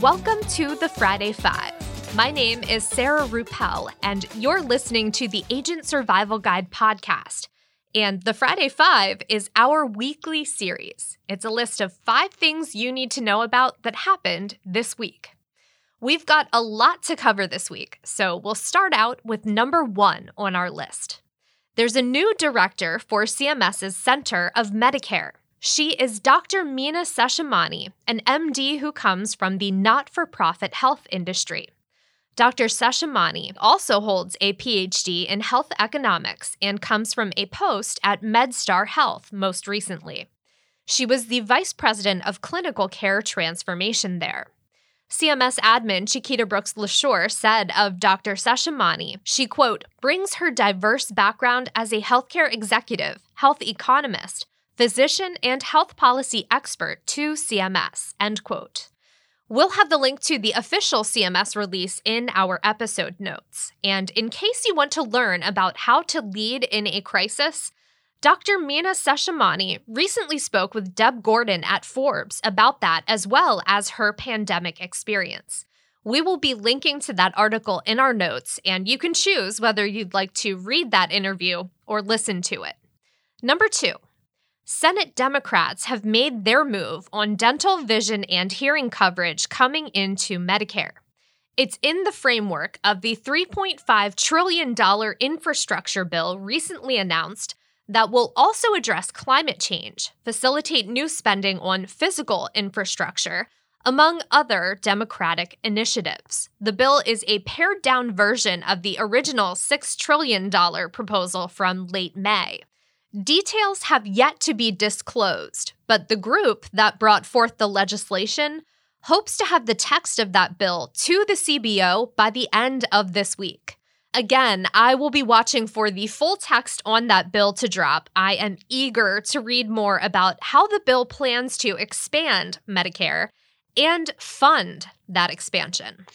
welcome to the Friday Five. My name is Sarah Ruppel, and you're listening to the Agent Survival Guide podcast. And the Friday Five is our weekly series. It's a list of five things you need to know about that happened this week. We've got a lot to cover this week, so we'll start out with number one on our list. There's a new director for CMS's Center of Medicare. She is Dr. Meena Seshamani, an MD who comes from the not for profit health industry. Dr. Seshamani also holds a PhD in health economics and comes from a post at MedStar Health most recently. She was the vice president of clinical care transformation there. CMS admin Chiquita Brooks LaSure said of Dr. Seshamani, she, quote, brings her diverse background as a healthcare executive, health economist, physician, and health policy expert to CMS, end quote. We'll have the link to the official CMS release in our episode notes. And in case you want to learn about how to lead in a crisis, Dr. Meena Seshamani recently spoke with Deb Gordon at Forbes about that as well as her pandemic experience. We will be linking to that article in our notes, and you can choose whether you'd like to read that interview or listen to it. Number two, Senate Democrats have made their move on dental, vision, and hearing coverage coming into Medicare. It's in the framework of the $3.5 trillion infrastructure bill recently announced that will also address climate change, facilitate new spending on physical infrastructure, among other Democratic initiatives. The bill is a pared down version of the original $6 trillion proposal from late May. Details have yet to be disclosed, but the group that brought forth the legislation hopes to have the text of that bill to the CBO by the end of this week. Again, I will be watching for the full text on that bill to drop. I am eager to read more about how the bill plans to expand Medicare and fund that expansion.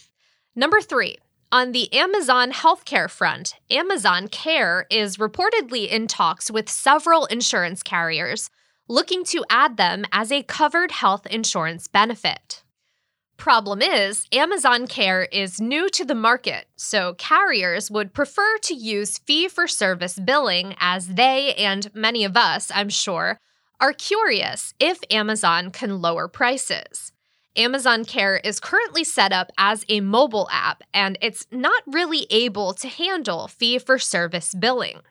Number three, on the Amazon healthcare front, Amazon Care is reportedly in talks with several insurance carriers looking to add them as a covered health insurance benefit. Problem is, Amazon Care is new to the market, so carriers would prefer to use fee for service billing as they and many of us, I'm sure, are curious if Amazon can lower prices. Amazon Care is currently set up as a mobile app and it's not really able to handle fee for service billing.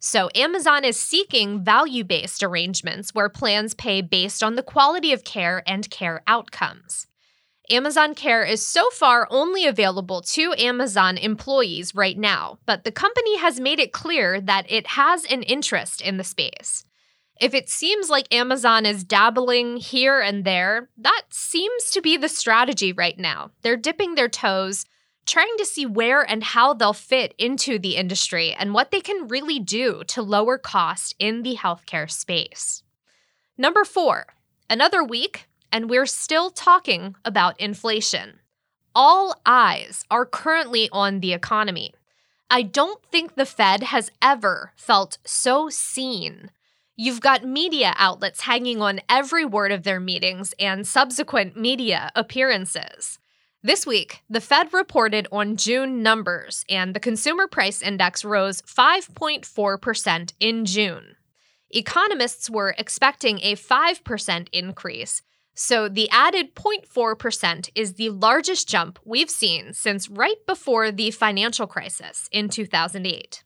So, Amazon is seeking value based arrangements where plans pay based on the quality of care and care outcomes. Amazon Care is so far only available to Amazon employees right now, but the company has made it clear that it has an interest in the space. If it seems like Amazon is dabbling here and there, that seems to be the strategy right now. They're dipping their toes, trying to see where and how they'll fit into the industry and what they can really do to lower cost in the healthcare space. Number four, another week and we're still talking about inflation. All eyes are currently on the economy. I don't think the Fed has ever felt so seen. You've got media outlets hanging on every word of their meetings and subsequent media appearances. This week, the Fed reported on June numbers, and the Consumer Price Index rose 5.4% in June. Economists were expecting a 5% increase, so the added 0.4% is the largest jump we've seen since right before the financial crisis in 2008.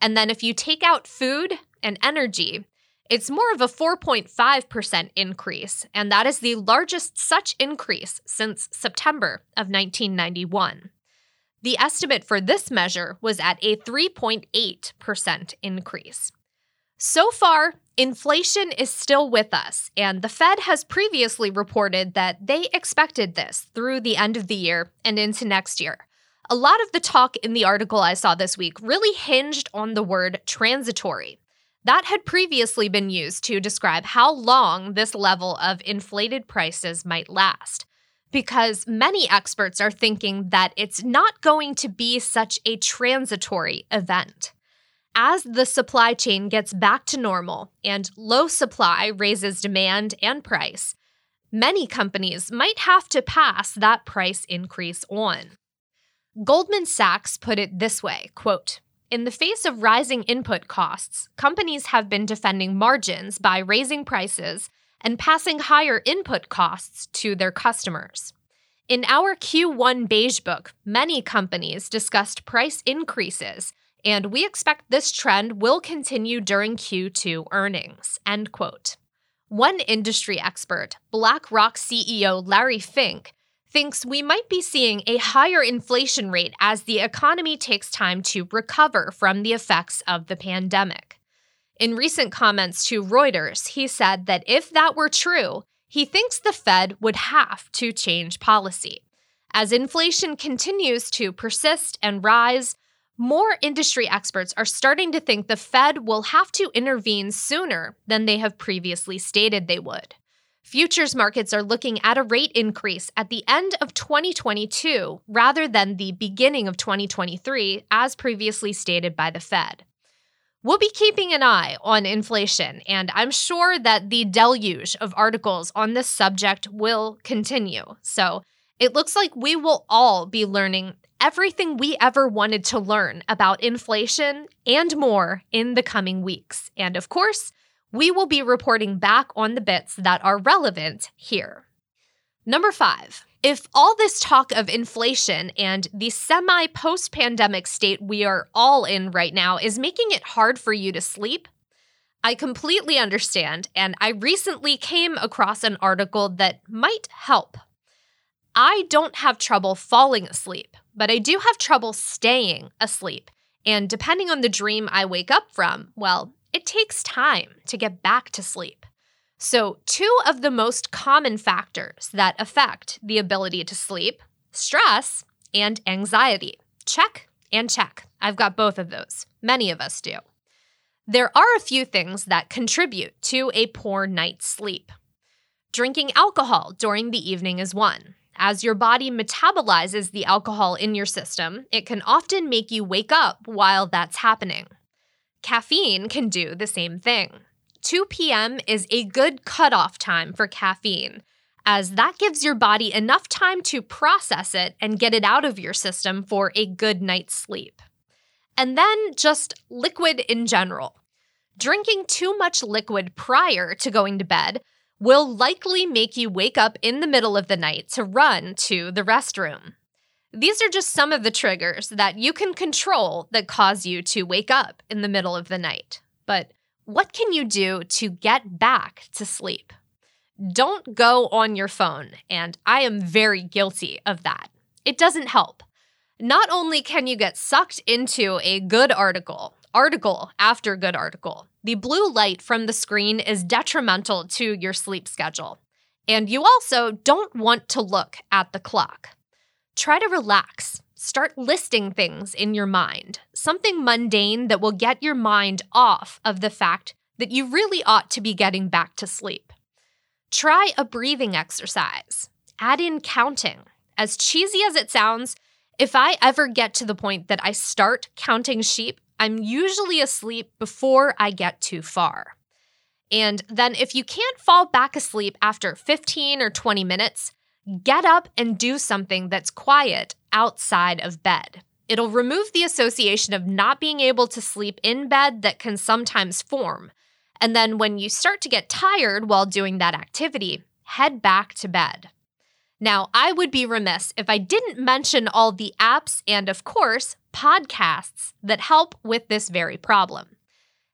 And then if you take out food and energy, it's more of a 4.5% increase, and that is the largest such increase since September of 1991. The estimate for this measure was at a 3.8% increase. So far, Inflation is still with us, and the Fed has previously reported that they expected this through the end of the year and into next year. A lot of the talk in the article I saw this week really hinged on the word transitory. That had previously been used to describe how long this level of inflated prices might last. Because many experts are thinking that it's not going to be such a transitory event. As the supply chain gets back to normal and low supply raises demand and price, Many companies might have to pass that price increase on. Goldman Sachs put it this way quote, in the face of rising input costs, companies have been defending margins by raising prices and passing higher input costs to their customers. In our Q1 Beige Book, many companies discussed price increases, and we expect this trend will continue during Q2 earnings. End quote. One industry expert, BlackRock CEO Larry Fink, thinks we might be seeing a higher inflation rate as the economy takes time to recover from the effects of the pandemic. In recent comments to Reuters, he said that if that were true, he thinks the Fed would have to change policy. As inflation continues to persist and rise, more industry experts are starting to think the Fed will have to intervene sooner than they have previously stated they would. Futures markets are looking at a rate increase at the end of 2022 rather than the beginning of 2023, as previously stated by the Fed. We'll be keeping an eye on inflation, and I'm sure that the deluge of articles on this subject will continue. So it looks like we will all be learning everything we ever wanted to learn about inflation and more in the coming weeks. And of course, we will be reporting back on the bits that are relevant here. Number five, if all this talk of inflation and the semi post pandemic state we are all in right now is making it hard for you to sleep, I completely understand, and I recently came across an article that might help. I don't have trouble falling asleep, but I do have trouble staying asleep. And depending on the dream I wake up from, well, it takes time to get back to sleep. So, two of the most common factors that affect the ability to sleep stress and anxiety. Check and check. I've got both of those. Many of us do. There are a few things that contribute to a poor night's sleep. Drinking alcohol during the evening is one. As your body metabolizes the alcohol in your system, it can often make you wake up while that's happening. Caffeine can do the same thing. 2 p.m. is a good cutoff time for caffeine, as that gives your body enough time to process it and get it out of your system for a good night's sleep. And then just liquid in general. Drinking too much liquid prior to going to bed will likely make you wake up in the middle of the night to run to the restroom. These are just some of the triggers that you can control that cause you to wake up in the middle of the night. But what can you do to get back to sleep? Don't go on your phone, and I am very guilty of that. It doesn't help. Not only can you get sucked into a good article, article after good article, the blue light from the screen is detrimental to your sleep schedule. And you also don't want to look at the clock. Try to relax. Start listing things in your mind, something mundane that will get your mind off of the fact that you really ought to be getting back to sleep. Try a breathing exercise. Add in counting. As cheesy as it sounds, if I ever get to the point that I start counting sheep, I'm usually asleep before I get too far. And then, if you can't fall back asleep after 15 or 20 minutes, Get up and do something that's quiet outside of bed. It'll remove the association of not being able to sleep in bed that can sometimes form. And then when you start to get tired while doing that activity, head back to bed. Now, I would be remiss if I didn't mention all the apps and, of course, podcasts that help with this very problem.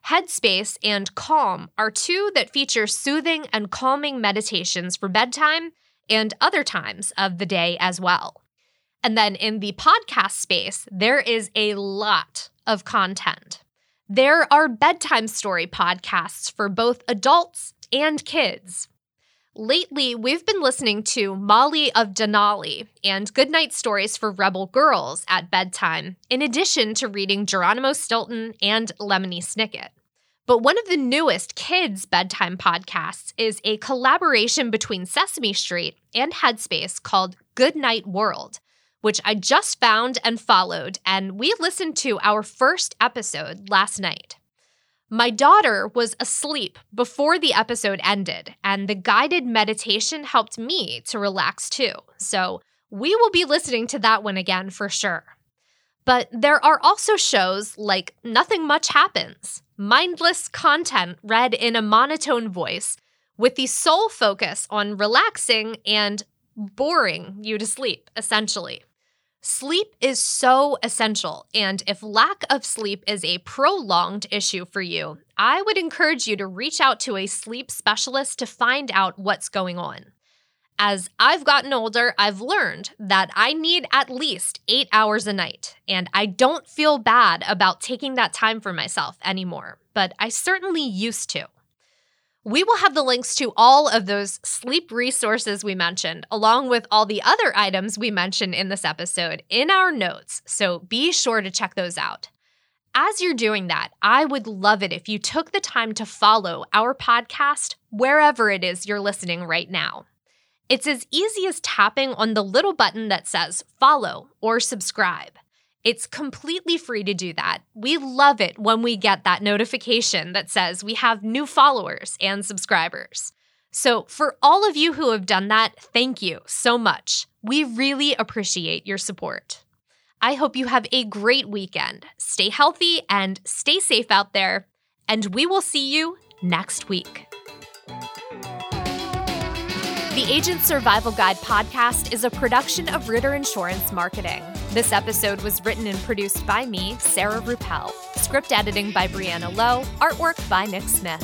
Headspace and Calm are two that feature soothing and calming meditations for bedtime and other times of the day as well. And then in the podcast space, there is a lot of content. There are bedtime story podcasts for both adults and kids. Lately, we've been listening to Molly of Denali and Goodnight Stories for Rebel Girls at bedtime, in addition to reading Geronimo Stilton and Lemony Snicket. But one of the newest kids' bedtime podcasts is a collaboration between Sesame Street and Headspace called Good Night World, which I just found and followed, and we listened to our first episode last night. My daughter was asleep before the episode ended, and the guided meditation helped me to relax too. So we will be listening to that one again for sure. But there are also shows like Nothing Much Happens, mindless content read in a monotone voice with the sole focus on relaxing and boring you to sleep, essentially. Sleep is so essential, and if lack of sleep is a prolonged issue for you, I would encourage you to reach out to a sleep specialist to find out what's going on. As I've gotten older, I've learned that I need at least eight hours a night, and I don't feel bad about taking that time for myself anymore, but I certainly used to. We will have the links to all of those sleep resources we mentioned, along with all the other items we mentioned in this episode, in our notes, so be sure to check those out. As you're doing that, I would love it if you took the time to follow our podcast wherever it is you're listening right now. It's as easy as tapping on the little button that says follow or subscribe. It's completely free to do that. We love it when we get that notification that says we have new followers and subscribers. So, for all of you who have done that, thank you so much. We really appreciate your support. I hope you have a great weekend. Stay healthy and stay safe out there, and we will see you next week. The Agent Survival Guide podcast is a production of Ritter Insurance Marketing. This episode was written and produced by me, Sarah Ruppel. Script editing by Brianna Lowe. Artwork by Nick Smith.